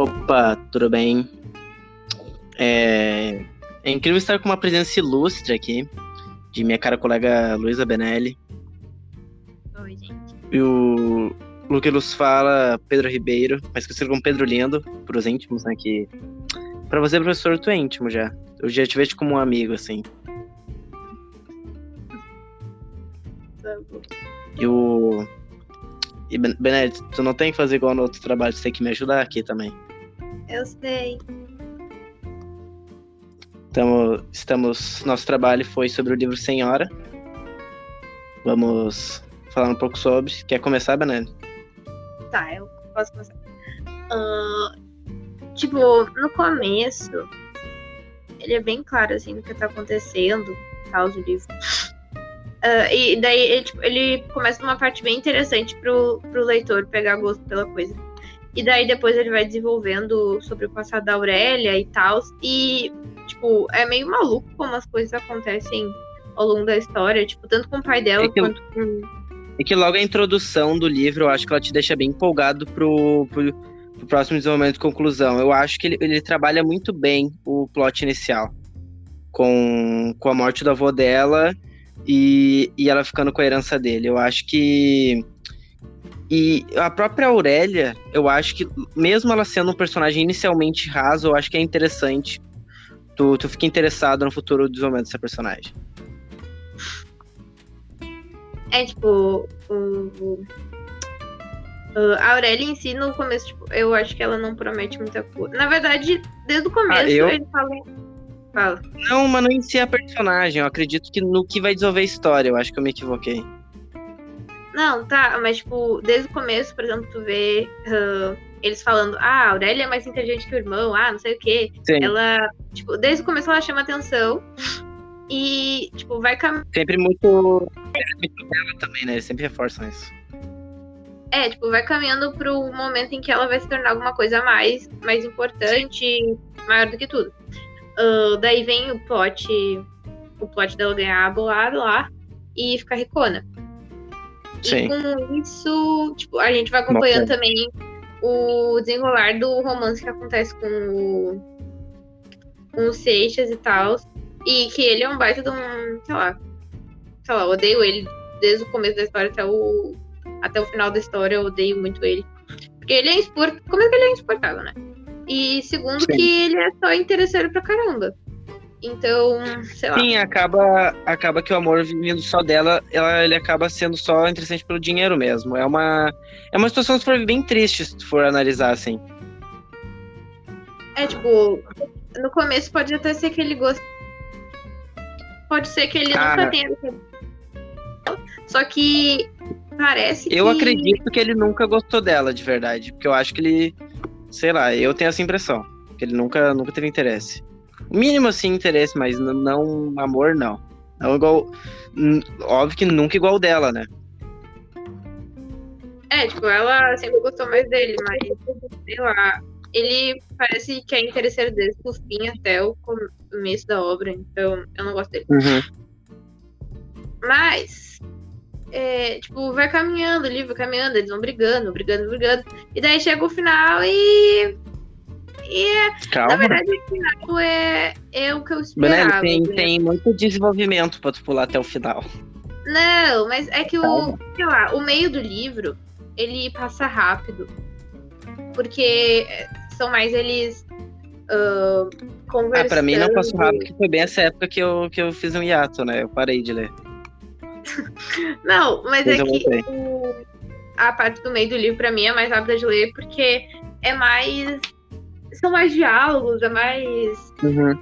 Opa, tudo bem? É... é incrível estar com uma presença ilustre aqui, de minha cara colega Luísa Benelli. Oi, gente. E o Luque nos fala Pedro Ribeiro, mas que como Pedro Lindo, pros íntimos, né? Que pra você, professor, tu é íntimo já. Eu já te vejo como um amigo, assim. Tá. E o. E Ben- Benelli, tu não tem que fazer igual no outro trabalho, tu tem que me ajudar aqui também. Eu sei. Então, estamos. Nosso trabalho foi sobre o livro Senhora. Vamos falar um pouco sobre. Quer começar, Benelli? Tá, eu posso começar. Ah, tipo, no começo, ele é bem claro, assim, do que tá acontecendo, tal, do livro. Ah, e daí ele, tipo, ele começa numa parte bem interessante pro, pro leitor pegar gosto pela coisa. E daí depois ele vai desenvolvendo sobre o passado da Aurélia e tal. E, tipo, é meio maluco como as coisas acontecem ao longo da história, tipo, tanto com o pai dela É que quanto com. E que logo a introdução do livro, eu acho que ela te deixa bem empolgado pro, pro, pro próximo desenvolvimento e conclusão. Eu acho que ele, ele trabalha muito bem o plot inicial. Com, com a morte do avô dela e, e ela ficando com a herança dele. Eu acho que. E a própria Aurélia, eu acho que, mesmo ela sendo um personagem inicialmente raso, eu acho que é interessante. Tu, tu fica interessado no futuro desenvolvimento dessa personagem. É, tipo, o, a Aurélia em si, no começo, tipo, eu acho que ela não promete muita coisa. Na verdade, desde o começo, Ah, eu- ele fala. Fala. Não, mas não em si a personagem. Eu acredito que no que vai desenvolver a história. Eu acho que eu me equivoquei. Não, tá, mas, tipo, desde o começo, por exemplo, tu vê ah, eles falando, ah, a Aurélia é mais inteligente que o irmão, ah, não sei o quê. Sim. Ela, tipo, desde o começo ela chama atenção e, tipo, vai caminhando. Sempre muito. Dela também, né? Eles sempre reforçam isso. É, tipo, vai caminhando pro momento em que ela vai se tornar alguma coisa mais, mais importante, maior do que tudo. Ah, daí vem o plot, o plot dela ganhar a bolada lá e ficar ricona. Sim. E com isso, tipo, a gente vai acompanhando também o desenrolar do romance que acontece com o, com o Seixas e tal. E que ele é um baita de um, sei lá, sei lá, odeio ele desde o começo da história até o, até o final da história, eu odeio muito ele. Porque ele é insuportável. Como é que ele é insuportável, né? E segundo Sim. que ele é só interesseiro pra caramba. Então, sei lá. Sim, acaba, acaba que o amor vindo só dela, ela, ele acaba sendo só interessante pelo dinheiro mesmo. É uma, é uma situação se for bem triste, se for analisar assim. É, tipo, no começo pode até ser que ele goste. Pode ser que ele Ah. nunca tenha. Só que parece Eu que. acredito que ele nunca gostou dela, de verdade. Porque eu acho que ele. Sei lá, eu tenho essa impressão. Que ele nunca, nunca teve interesse. O mínimo, assim, interesse, mas n- não amor, não. Não igual. Óbvio que nunca igual dela, né? É, tipo, ela sempre gostou mais dele, mas sei lá. Ele parece que é interesseiro desde o fim até o começo da obra, então eu não gosto dele. Mas, é, tipo, vai caminhando ali, vai caminhando, eles vão brigando, brigando, brigando. E daí chega o final e. E é, na Calma. verdade o final é, é o que eu esperava. tem, né? tem muito desenvolvimento pra tu pular até o final. Não, mas é que o, Calma. sei lá, o meio do livro, ele passa rápido. Porque são mais eles ah, conversando. Ah, pra mim não passou rápido, porque foi bem essa época que eu, que eu fiz um hiato, né? Eu parei de ler. Não, mas Depois é que o- a parte do meio do livro, pra mim, é mais rápida de ler, porque é mais. São mais diálogos, é mais.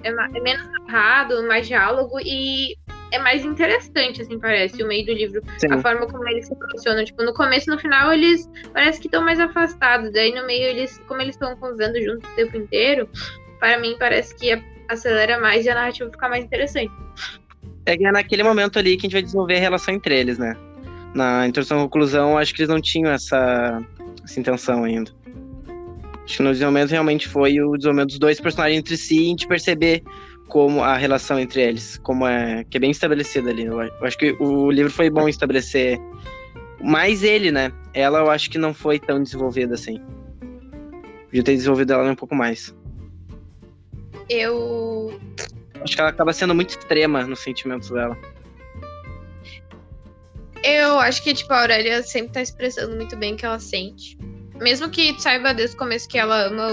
É, ma- é menos narrado, mais diálogo e é mais interessante, assim, parece, o meio do livro. Sim. A forma como eles se posicionam. Tipo, no começo e no final, eles parece que estão mais afastados. Daí no meio, eles, como eles estão convivendo juntos o tempo inteiro, para mim parece que acelera mais e a narrativa fica mais interessante. É que é naquele momento ali que a gente vai desenvolver a relação entre eles, né? Na introdução e conclusão, acho que eles não tinham essa, essa intenção ainda. Acho que no desenvolvimento realmente foi o desenvolvimento dos dois personagens entre si e a gente perceber como a relação entre eles, como é que é bem estabelecida ali. Eu acho que o livro foi bom estabelecer mais ele, né? Ela eu acho que não foi tão desenvolvida assim. Podia ter desenvolvido ela um pouco mais. Eu. Acho que ela acaba sendo muito extrema nos sentimentos dela. Eu acho que, tipo, a Aurélia sempre tá expressando muito bem o que ela sente. Mesmo que saiba desde o começo que ela ama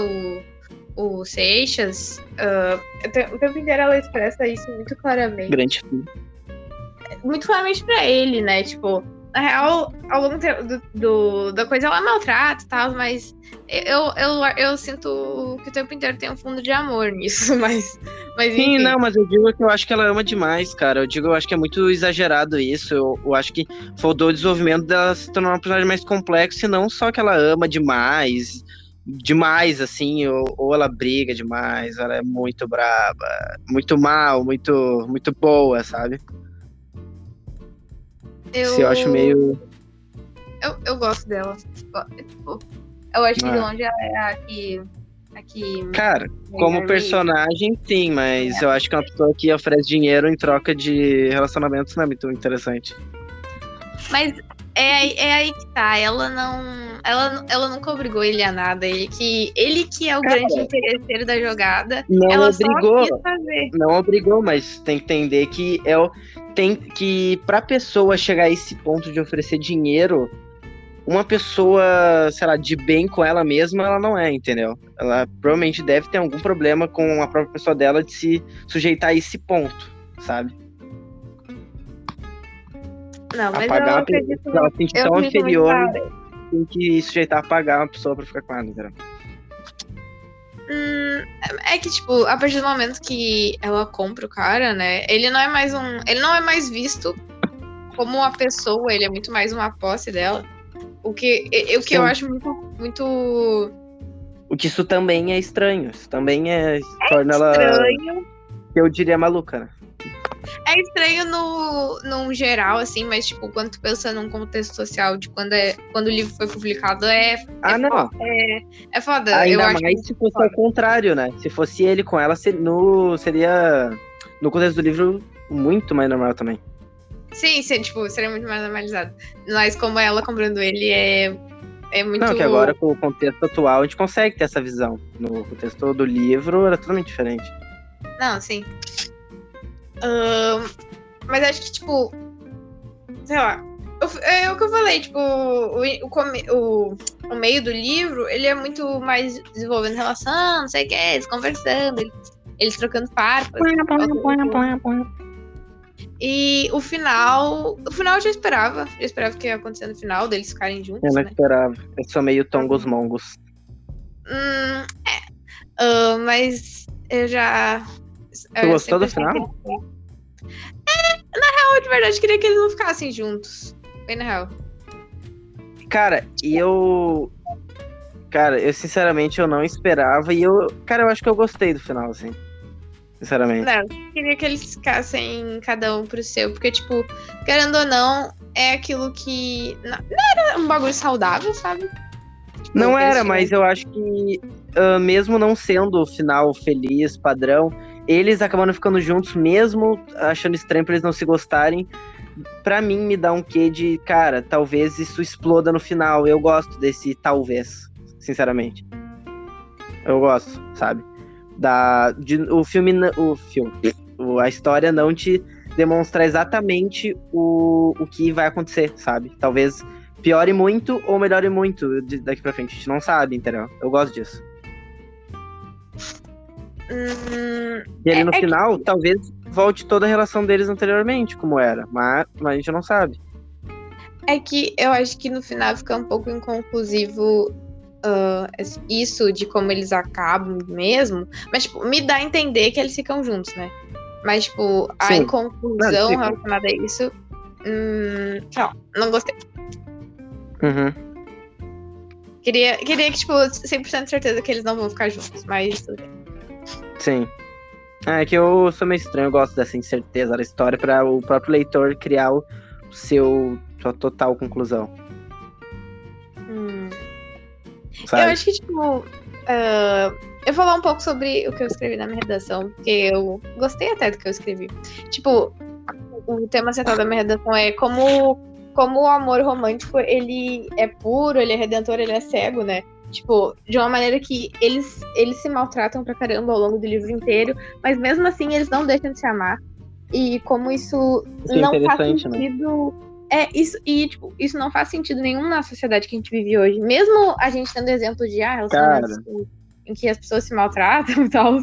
o, o Seixas, uh, o tempo inteiro ela expressa isso muito claramente. Grande filho. Muito claramente pra ele, né? Tipo, na real, ao longo do, do, da coisa ela maltrata e tal, mas eu, eu, eu sinto que o tempo inteiro tem um fundo de amor nisso, mas. mas Sim, não, mas eu digo que eu acho que ela ama demais, cara. Eu digo, eu acho que é muito exagerado isso. Eu, eu acho que faltou o desenvolvimento dela se tornar uma personagem mais complexa, e não só que ela ama demais. Demais, assim, ou, ou ela briga demais, ela é muito braba, muito mal, muito, muito boa, sabe? Eu... eu acho meio. Eu, eu gosto dela. Tipo, eu acho que de ah. longe ela é a que. A que Cara, como personagem, sim, mas é. eu acho que uma pessoa que oferece dinheiro em troca de relacionamentos não é muito interessante. Mas é, é aí que tá. Ela não. Ela, ela nunca obrigou ele a nada. Ele que, ele que é o Cara, grande interesseiro da jogada. Não ela obrigou. Não obrigou, mas tem que entender que é o tem que, pra pessoa chegar a esse ponto de oferecer dinheiro, uma pessoa, sei lá, de bem com ela mesma, ela não é, entendeu? Ela provavelmente deve ter algum problema com a própria pessoa dela de se sujeitar a esse ponto, sabe? Não, mas Apagar eu acredito... Ela se sente tão inferior, tem que sujeitar a pagar uma pessoa pra ficar com ela, entendeu? É que, tipo, a partir do momento que ela compra o cara, né? Ele não é mais um. Ele não é mais visto como uma pessoa, ele é muito mais uma posse dela. O que, o que eu acho muito, muito. O que isso também é estranho. Isso também é. é torna estranho. ela. Eu diria maluca, né? É estranho no, no geral, assim, mas, tipo, quando tu pensa num contexto social de quando, é, quando o livro foi publicado, é. Ah, é, não. É, é foda. Ainda eu mais se fosse ao contrário, né? Se fosse ele com ela, seria, no, seria. No contexto do livro, muito mais normal também. Sim, sim, tipo, seria muito mais normalizado. Mas como ela comprando ele é. É muito. Não, que agora, com o contexto atual, a gente consegue ter essa visão. No contexto do livro, era totalmente diferente. Não, sim. Uh, mas acho que, tipo, sei lá. É o que eu falei, tipo, o, o, o, o meio do livro, ele é muito mais desenvolvendo relação, não sei o que, eles conversando, eles, eles trocando farpas. E o final. O final eu já esperava. Eu esperava que ia acontecer no final, deles ficarem juntos. Eu não né? esperava. Eu sou meio tongos mongos. Hum, é. Uh, mas eu já Tu gostou do final? É, na real, de verdade, queria que eles não ficassem juntos. Bem na real. Cara, e eu. Cara, eu sinceramente eu não esperava. E eu. Cara, eu acho que eu gostei do final, assim. Sinceramente. Não, queria que eles ficassem cada um pro seu. Porque, tipo, querendo ou não, é aquilo que. Não, era um bagulho saudável, sabe? Tipo, não era, mas eu acho que. Uh, mesmo não sendo o final feliz, padrão, eles acabando ficando juntos, mesmo achando estranho pra eles não se gostarem. Pra mim, me dá um quê de, cara, talvez isso exploda no final. Eu gosto desse talvez, sinceramente. Eu gosto, sabe? Da, de, o filme, o filme, a história não te demonstra exatamente o, o que vai acontecer, sabe? Talvez piore muito ou melhore muito daqui pra frente. A gente não sabe, entendeu? Eu gosto disso. Hum, e ali é, no é final, que... talvez volte toda a relação deles anteriormente, como era, mas, mas a gente não sabe. É que eu acho que no final fica um pouco inconclusivo uh, isso de como eles acabam mesmo, mas tipo, me dá a entender que eles ficam juntos, né? Mas, tipo, a Sim. inconclusão não, relacionada a isso. Hum, não, não gostei. Uhum. Queria, queria que, tipo, 100% certeza que eles não vão ficar juntos, mas tudo bem. Sim. Ah, é que eu sou meio estranho, eu gosto dessa incerteza da história para o próprio leitor criar o seu sua total conclusão. Hum. Eu acho que, tipo, uh, eu vou falar um pouco sobre o que eu escrevi na minha redação, porque eu gostei até do que eu escrevi. Tipo, o tema central da minha redação é como, como o amor romântico, ele é puro, ele é redentor, ele é cego, né? Tipo, de uma maneira que eles, eles se maltratam pra caramba ao longo do livro inteiro, mas mesmo assim eles não deixam de se amar. E como isso, Isso é não faz né? sentido. É, isso, e, tipo, isso não faz sentido nenhum na sociedade que a gente vive hoje. Mesmo a gente tendo exemplo de ah, relacionamentos em que as pessoas se maltratam e tal.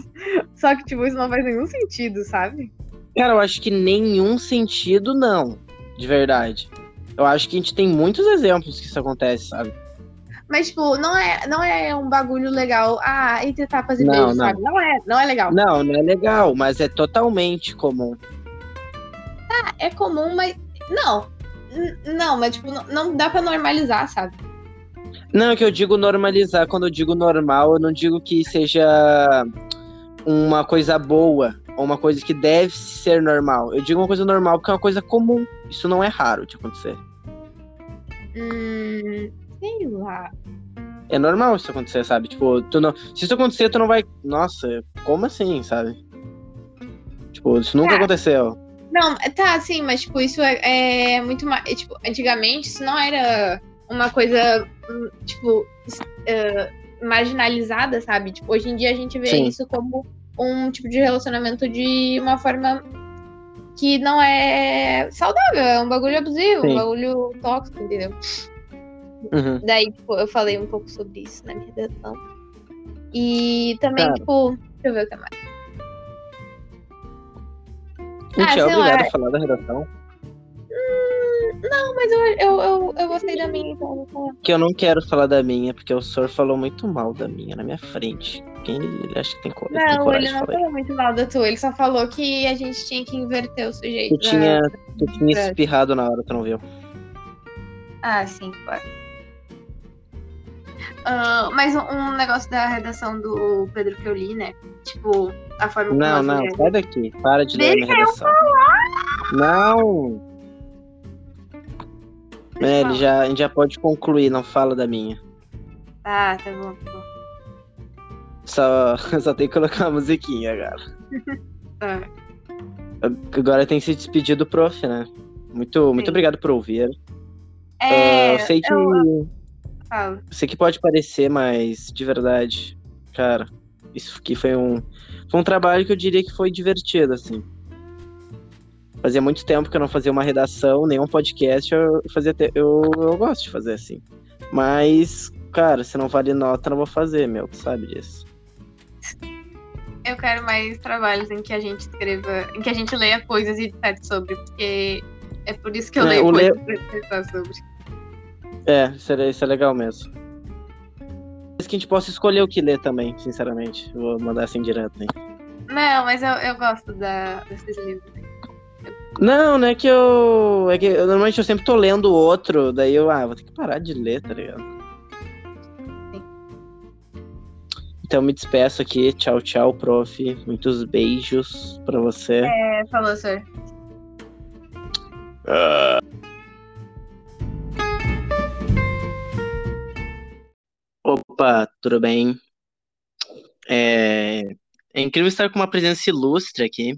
Só que, tipo, isso não faz nenhum sentido, sabe? Cara, eu acho que nenhum sentido, não. De verdade. Eu acho que a gente tem muitos exemplos que isso acontece, sabe? Mas, tipo, não é, não é um bagulho legal. Ah, entre tapas e beijos, sabe? Não é, não é legal. Não, não é legal, mas é totalmente comum. É comum, mas. Não. Não, mas, tipo, não, não dá pra normalizar, sabe? Não, é que eu digo normalizar. Quando eu digo normal, eu não digo que seja uma coisa boa ou uma coisa que deve ser normal. Eu digo uma coisa normal porque é uma coisa comum. Isso não é raro de acontecer. Hum. Sei lá. É normal isso acontecer, sabe? Tipo, tu não... se isso acontecer, tu não vai. Nossa, como assim, sabe? Tipo, isso nunca Tá. aconteceu. Não, tá, sim, mas, tipo, isso é, é muito mais. Tipo, antigamente isso não era uma coisa, hum, tipo, eh, marginalizada, sabe? Tipo, hoje em dia a gente vê Sim. isso como um tipo de relacionamento de uma forma que não é saudável, é um bagulho abusivo, Sim. um bagulho tóxico, entendeu? Uhum. Daí, tipo, eu falei um pouco sobre isso na minha redação. E também, Cara. tipo, deixa eu ver o que mais. Gente Ah, é lá, obrigado a falar da redação. Não, mas eu, eu, eu, eu gostei da minha, então vou falar. Que eu não quero falar da minha, porque o senhor falou muito mal da minha na minha frente. Quem ele acha que tem, co- tem Não, coragem ele de não falou muito mal da tua, ele só falou que a gente tinha que inverter o sujeito. Tu tinha, tu tinha espirrado na hora, tu não viu? Ah, sim, claro. Ah, mas um, negócio da redação do Pedro que eu li, né? Tipo, a forma Não, não, sai daqui. Para de ler a minha Deixa eu redação. Não! É, ele já, a gente já pode concluir, não fala da minha. Ah, tá bom, tá bom. Só, só tem que colocar uma musiquinha agora. Tá. Agora tem que se despedir do prof, né? Muito, muito obrigado por ouvir. É, eu sei que. eu falo. Eu sei que pode parecer, mas de verdade, cara, isso aqui foi um, foi um trabalho que eu diria que foi divertido, assim. Fazia muito tempo que eu não fazia uma redação, nenhum podcast, eu fazia te- eu, eu gosto de fazer assim. Mas, cara, se não vale nota, não vou fazer, meu, tu sabe disso. Eu quero mais trabalhos em que a gente escreva, em que a gente leia coisas e disserte sobre, porque é por isso que eu É, leio coisas pra dissertar sobre. É, isso é, isso é legal mesmo. Mas que a gente possa escolher o que ler também, sinceramente. Vou mandar assim direto, hein. Não, mas eu, eu gosto da, desses livros. Não, não é que eu. É que eu, normalmente eu sempre tô lendo outro, daí eu, ah, vou ter que parar de ler, tá ligado? Sim. Então me despeço aqui. Tchau, tchau, prof. Muitos beijos pra você. É, falou, senhor. Opa, tudo bem? É... é incrível estar com uma presença ilustre aqui,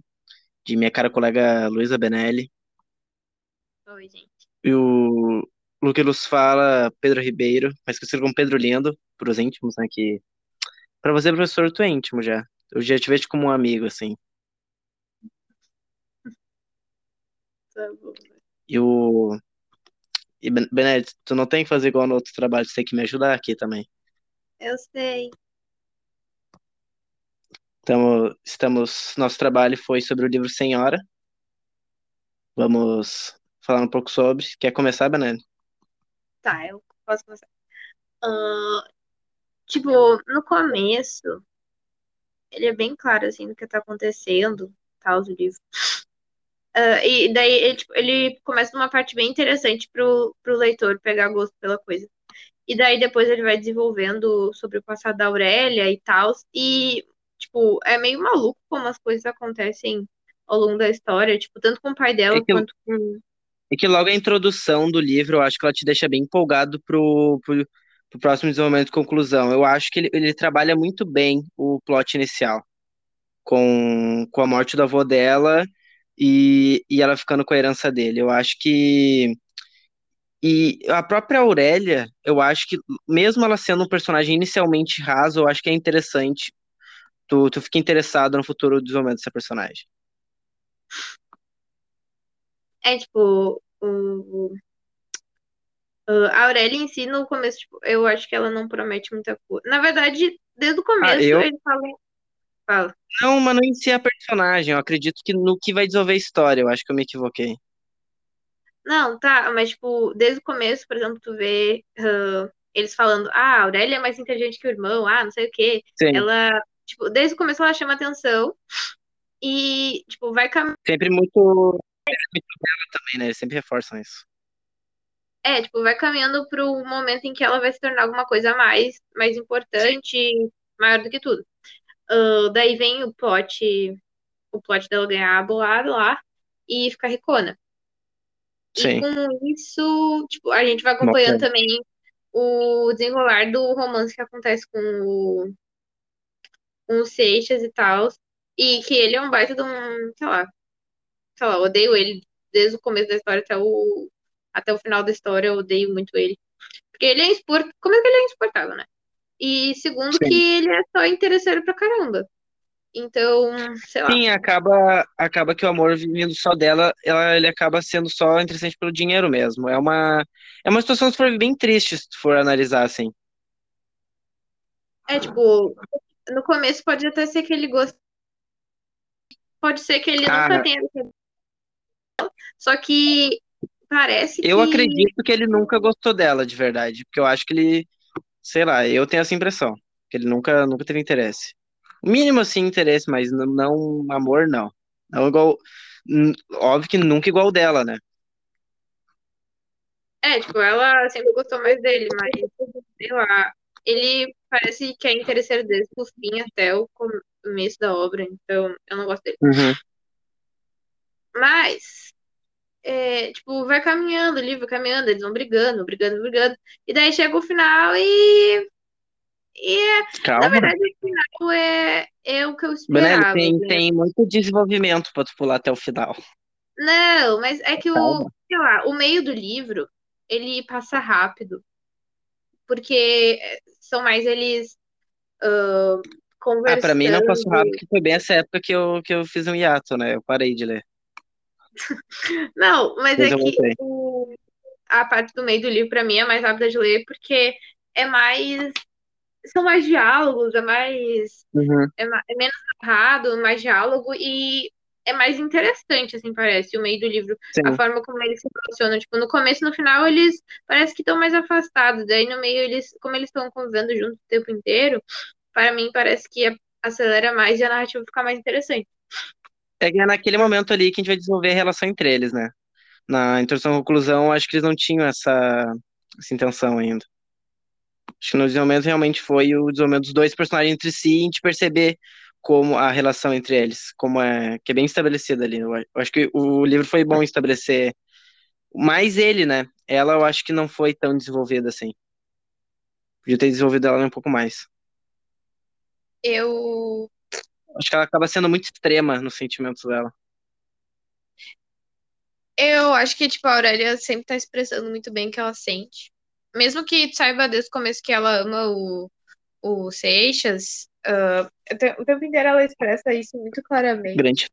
de minha cara colega Luísa Benelli. Oi, gente. E o Luke nos fala Pedro Ribeiro, mais conhecido como Pedro Lindo, pros íntimos, né? Que pra você, professor, tu é íntimo já. Eu já te vejo como um amigo, assim. Tá bom. E o. E Ben- Benedito, tu não tem que fazer igual no outro trabalho, tu tem que me ajudar aqui também. Eu sei. Então, estamos. Nosso trabalho foi sobre o livro Senhora. Vamos falar um pouco sobre. Quer começar, Benedito? Tá, eu posso começar. Ah, tipo, no começo, ele é bem claro, assim, do que tá acontecendo, tal, do livro. Ah, e daí ele, tipo, ele começa numa parte bem interessante pro, pro leitor pegar gosto pela coisa. E daí depois ele vai desenvolvendo sobre o passado da Aurélia e tal. E, tipo, é meio maluco como as coisas acontecem ao longo da história, tipo, tanto com o pai dela É que quanto com. É que logo a introdução do livro, eu acho que ela te deixa bem empolgado pro, pro, pro próximo desenvolvimento e conclusão. Eu acho que ele, ele trabalha muito bem o plot inicial, com, com a morte do avô dela e, e ela ficando com a herança dele. Eu acho que E a própria Aurélia, eu acho que, mesmo ela sendo um personagem inicialmente raso, eu acho que é interessante. Tu, tu fica interessado no futuro desenvolvimento dessa personagem. É, tipo, o, Uh, a Aurélia em si, no começo, tipo, eu acho que ela não promete muita coisa. Na verdade, desde o começo, Ah, eu- ele fala. Fala. Não, mas não em si a personagem. Eu acredito que no que vai desenvolver a história, eu acho que eu me equivoquei. Não, tá, mas, tipo, desde o começo, por exemplo, tu vê uh, eles falando, ah, a Aurélia é mais inteligente que o irmão, ah, não sei o quê. Sim, Ela, tipo, desde o começo ela chama atenção e, tipo, vai caminhando. sempre muito, também, né? Eles sempre reforçam isso. É, tipo, vai caminhando pro momento em que ela vai se tornar alguma coisa mais, mais importante, maior do que tudo. Ah, daí vem o plot, o plot dela ganhar a bolada lá e ficar ricona. E Sim, com isso, tipo, a gente vai acompanhando também o desenrolar do romance que acontece com o, com o Seixas e tal. E que ele é um baita de um, sei lá, sei lá, eu odeio ele desde o começo da história até o, até o final da história, eu odeio muito ele. Porque ele é insuportável. Como é que ele é insuportável, né? E segundo que Sim. ele é só interesseiro pra caramba. Então, sei lá. Sim, acaba, acaba que o amor vindo só dela, ela, ele acaba sendo só interessante pelo dinheiro mesmo. É uma, é uma situação, se for bem triste, se for analisar assim. É tipo, no começo pode até ser que ele goste. Pode ser que ele nunca Ah, tenha. Só que parece eu que. acredito que ele nunca gostou dela, de verdade. Porque eu acho que ele, sei lá, eu tenho essa impressão. Que ele nunca, nunca teve interesse. Mínimo, assim, interesse, mas não, não amor, não. Não igual. Óbvio que nunca igual dela, né? É, tipo, ela sempre gostou mais dele, mas sei lá. Ele parece que é interesseiro desde o fim até o começo da obra, então eu não gosto dele. Uhum. Mas, é, tipo, vai caminhando ali, vai caminhando, eles vão brigando, brigando, brigando. E daí chega o final e. E é- na Calma. verdade, o final é, é o que eu esperava. tem, né? tem muito desenvolvimento pra tu pular até o final. Não, mas é que o, Calma. sei lá, o meio do livro, ele passa rápido, porque são mais eles ah, Ah, pra mim não passou conversando. rápido, porque foi bem essa época que eu, que eu fiz um hiato, né? Eu parei de ler. Não, mas Depois é que o- a parte do meio do livro, pra mim, é mais rápida de ler, porque é mais. São mais diálogos, é mais. Uhum. É, é menos narrado, mais diálogo, e é mais interessante, assim, parece, o meio do livro. A Sim. forma como eles se relacionam. Tipo, no começo e no final, eles parece que estão mais afastados. Daí, no meio, eles, como eles estão convivendo junto o tempo inteiro, para mim, parece que a- acelera mais e a narrativa fica mais interessante. É que é naquele momento ali que a gente vai desenvolver a relação entre eles, né? Na introdução e conclusão, acho que eles não tinham essa, essa intenção ainda. Acho que no desenvolvimento realmente foi o desenvolvimento dos dois personagens entre si e a gente perceber como a relação entre eles, como é, que é bem estabelecida ali. Eu acho que o livro foi bom estabelecer mais ele, né? Ela eu acho que não foi tão desenvolvida assim. Podia ter desenvolvido ela um pouco mais. Eu Acho que ela acaba sendo muito extrema nos sentimentos dela. Eu acho que, tipo, a Aurélia sempre tá expressando muito bem o que ela sente. Mesmo que saiba desde o começo que ela ama o, o Seixas, ah, o te- o tempo inteiro ela expressa isso muito claramente. Grande.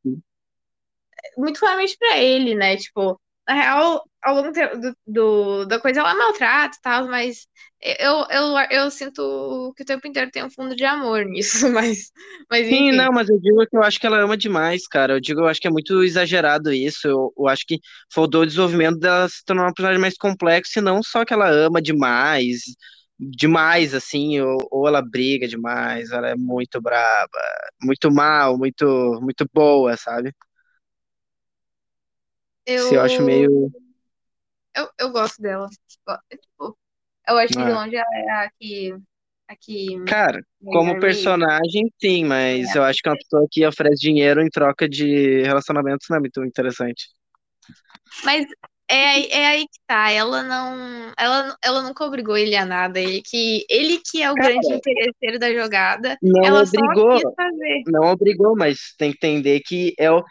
Muito claramente pra ele, né? Tipo, na real, ao longo do, do- da coisa ela maltrata e tal, mas eu, eu, eu sinto que o tempo inteiro tem um fundo de amor nisso, mas, mas Sim, enfim. não, mas eu digo que eu acho que ela ama demais, cara. Eu digo, eu acho que é muito exagerado isso. Eu, eu acho que faltou o desenvolvimento dela se tornar uma personagem mais complexa, e não só que ela ama demais, demais, assim, ou, ou ela briga demais, ela é muito braba, muito mal, muito, muito boa, sabe? Isso eu acho Eu, meio. eu, eu gosto dela. Tipo, eu acho que de ah. longe ela é a que, a que Cara, como personagem, sim, mas eu acho que uma pessoa que oferece dinheiro em troca de relacionamentos não é muito interessante. Mas é, aí- é aí que tá. Ela não, ela, ela nunca obrigou ele a nada. Ele que, ele que é o Cara, grande interesseiro da jogada. não Ela só obrigou. não obrigou, mas tem que entender que é o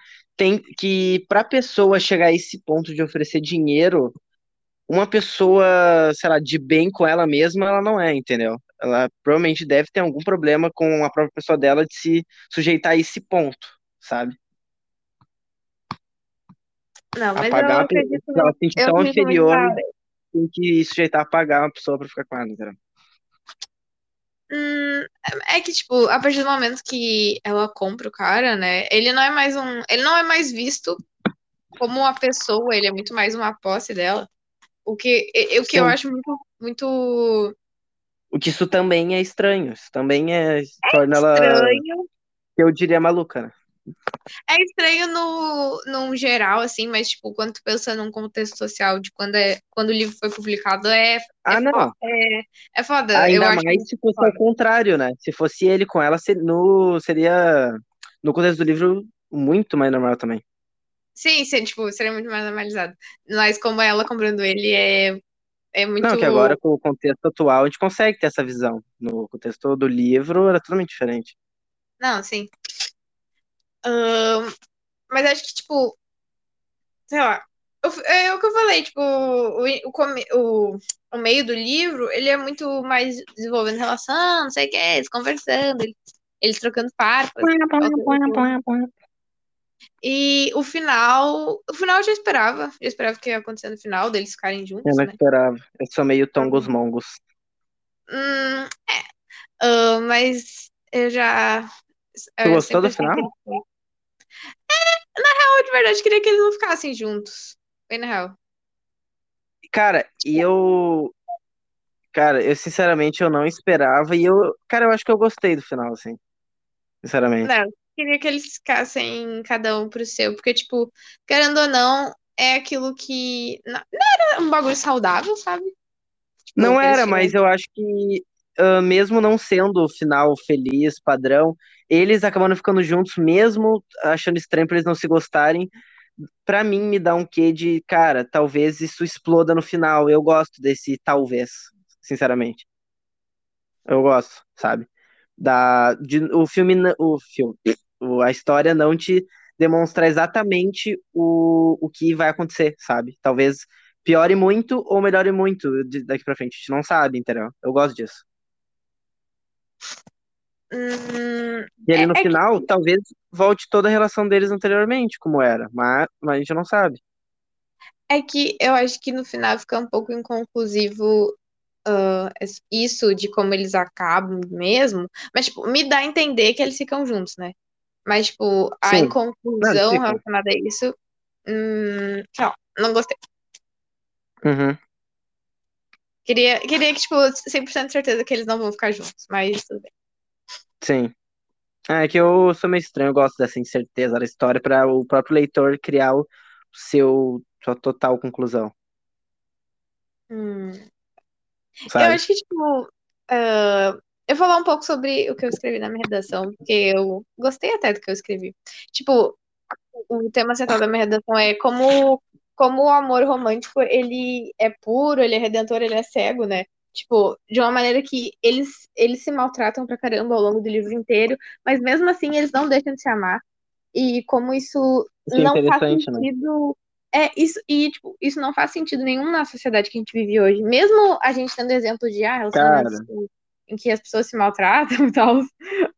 tem que para pessoa chegar a esse ponto de oferecer dinheiro, uma pessoa, sei lá, de bem com ela mesma, ela não é, entendeu? Ela provavelmente deve ter algum problema com a própria pessoa dela de se sujeitar a esse ponto, sabe? Não, mas Apagar eu acredito. ela se sente Eu tão inferior, tem que sujeitar a pagar uma pessoa pra ficar com ela, entendeu? Hum, é que, tipo, a partir do momento que ela compra o cara, né? Ele não é mais um. Ele não é mais visto como uma pessoa, ele é muito mais uma posse dela. O que, o que eu acho muito, muito O que isso também é estranho, isso também é, torna ela, estranho. eu diria, maluca, né? É estranho no, num geral, assim, mas, tipo, quando tu pensa num contexto social de quando, é, quando o livro foi publicado, é, Ah, é, não. fo- é, é foda. Ainda mais se fosse foda. ao contrário, né? Se fosse ele com ela, se- no, seria, no contexto do livro, muito mais normal também. Sim, sim, tipo, seria muito mais normalizado. Mas como ela comprando ele é, é muito. Não, que agora, com o contexto atual, a gente consegue ter essa visão. No contexto do livro, era totalmente diferente. Não, sim. Ahn, mas acho que, tipo, sei lá. eu- É o que eu falei, tipo, o, o, o, o meio do livro, ele é muito mais desenvolvendo relação, não sei o que, eles conversando, eles, eles trocando farpas. E o final, o final eu já esperava, já esperava que ia acontecer no final, deles ficarem Eu juntos, não né? esperava. Eu sou meio tongos mongos. Hum, é. Ah, mas eu já. Tu eu gostou do final? É, na real, de verdade, queria que eles não ficassem juntos. Bem na real. Cara, e eu. Cara, eu sinceramente eu não esperava. E eu. Cara, eu acho que eu gostei do final, assim. Sinceramente. Não, eu queria que eles ficassem cada um pro seu, porque, tipo, querendo ou não, é aquilo que. Não, não era um bagulho saudável, sabe? Tipo, Não era, mas eu acho que, ah, mesmo não sendo o final feliz, padrão, eles acabando ficando juntos, mesmo achando estranho pra eles não se gostarem. Pra mim, me dá um quê de, cara, talvez isso exploda no final. Eu gosto desse talvez, sinceramente. Eu gosto, sabe? Da, de, o filme, o filme, a história não te demonstra exatamente o, o que vai acontecer, sabe? Talvez piore muito ou melhore muito daqui pra frente. A gente não sabe, entendeu? Eu gosto disso. Hum, E ali é, no é que, final, talvez volte toda a relação deles anteriormente, como era, mas, mas a gente não sabe. é que eu acho que no final fica um pouco inconclusivo ah, isso de como eles acabam mesmo. Mas, tipo, me dá a entender que eles ficam juntos, né? Mas, tipo, a Sim, não, inconclusão relacionada a isso, hum, lá, não gostei. Uhum. Queria, queria que, tipo, 100% certeza que eles não vão ficar juntos, mas tudo bem. Sim. Ah, é que eu sou meio estranho, eu gosto dessa incerteza da história para o próprio leitor criar o seu sua total conclusão, Hum. Eu acho que, tipo, ah, eu vou falar um pouco sobre o que eu escrevi na minha redação, porque eu gostei até do que eu escrevi. Tipo, o tema central da minha redação é como, como o amor romântico, ele é puro, ele é redentor, ele é cego, né? Tipo, de uma maneira que eles, eles se maltratam pra caramba ao longo do livro inteiro, mas mesmo assim eles não deixam de se amar. E como isso Isso é não faz interessante, né? sentido. É, isso, e, tipo, isso não faz sentido nenhum na sociedade que a gente vive hoje. Mesmo a gente tendo exemplo de ah, relacionamentos Cara, em que as pessoas se maltratam e tal.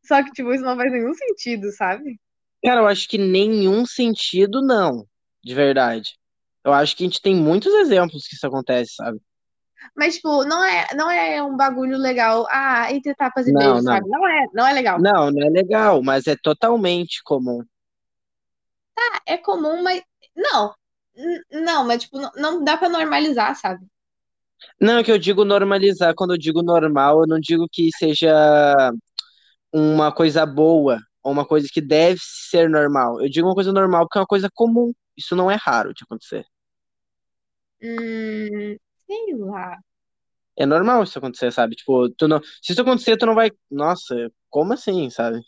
Só que, tipo, isso não faz nenhum sentido, sabe? cara, eu acho que nenhum sentido não, de verdade. Eu acho que a gente tem muitos exemplos que isso acontece, sabe? Mas, tipo, não é, não é um bagulho legal. Ah, entre tapas e Não, beijos, não. sabe? Não é, não é legal. Não, não é legal, mas é totalmente comum. Ah, é comum, mas. Não. Não, mas, tipo, não, não dá pra normalizar, sabe? Não, é que eu digo normalizar, quando eu digo normal, eu não digo que seja uma coisa boa ou uma coisa que deve ser normal. Eu digo uma coisa normal porque é uma coisa comum. Isso não é raro de acontecer. Hum, sei lá. É normal isso acontecer, sabe? Tipo, tu não... se isso acontecer, tu não vai. Nossa, como assim, sabe?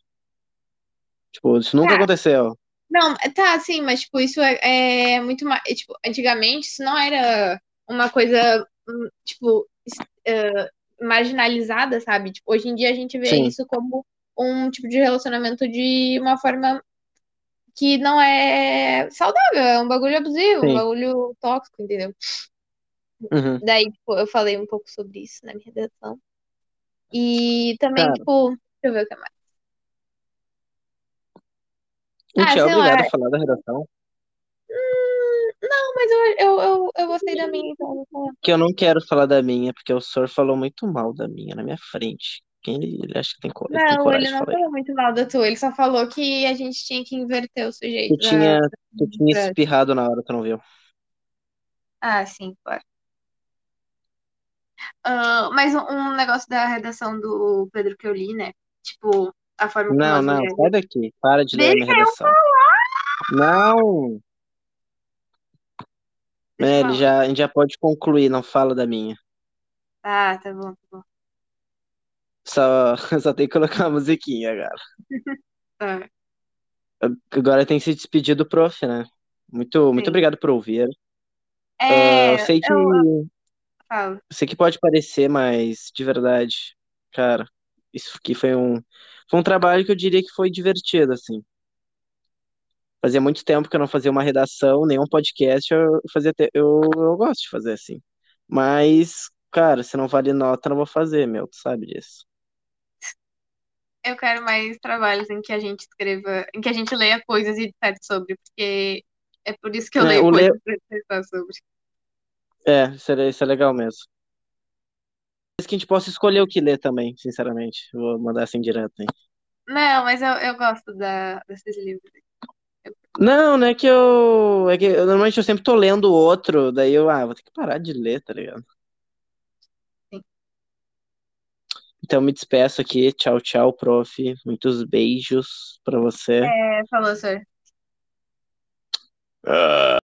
Tipo, isso nunca Tá, aconteceu. não, tá, sim, mas, tipo, isso é, é muito mais. Tipo, antigamente isso não era uma coisa, hum, tipo, es- eh, marginalizada, sabe? Tipo, hoje em dia a gente vê Sim, isso como um tipo de relacionamento de uma forma que não é saudável, é um bagulho abusivo, um sim. bagulho tóxico, entendeu? Uhum. Daí, tipo, eu falei um pouco sobre isso na minha redação. E também, Cara. tipo, deixa eu ver o que mais. Gente Ah, é sei obrigado lá. a falar da redação. Hum, não, mas eu, eu, eu, eu gostei da minha, então eu vou falar. Que eu não quero falar da minha, porque o senhor falou muito mal da minha na minha frente. Ele, ele acha que tem, co- ele tem Não, coragem ele não falou muito mal da tua, ele só falou que a gente tinha que inverter o Tu sujeito da. tinha, tu tinha da- espirrado na hora, tu não viu? Ah, sim, claro. Ah, mas um, um negócio da redação do Pedro que eu li, né? Tipo, a forma como Não, não, mulheres. sai daqui. Para de ler a minha Deixa redação. Não! Deixa É, já, a gente já pode concluir, não fala da minha. Ah, tá bom, tá bom. Só, só tem que colocar uma musiquinha agora. Tá, Agora tem que se despedir do prof, né? Muito, muito obrigado por ouvir. Ah, É, eu sei que, eu falo. sei que pode parecer, mas de verdade, cara, isso aqui foi um, foi um trabalho que eu diria que foi divertido, assim. Fazia muito tempo que eu não fazia uma redação, nenhum podcast, eu fazia, te- eu, eu gosto de fazer assim. Mas, cara, se não vale nota, eu não vou fazer, meu, tu sabe disso. Eu quero mais trabalhos em que a gente escreva, em que a gente leia coisas e disserte sobre, porque é por isso que eu É, leio o le... coisas pra dissertar sobre. é, isso é, isso é legal mesmo. Mas que a gente possa escolher o que ler também, sinceramente. Vou mandar assim direto, hein? Não, mas eu, eu gosto da, desses livros. Não, não é que eu. É que eu, normalmente eu sempre tô lendo outro, daí eu, ah, vou ter que parar de ler, tá ligado? sim. Então me despeço aqui. Tchau, tchau, prof. Muitos beijos pra você. É, falou, senhor. Ah.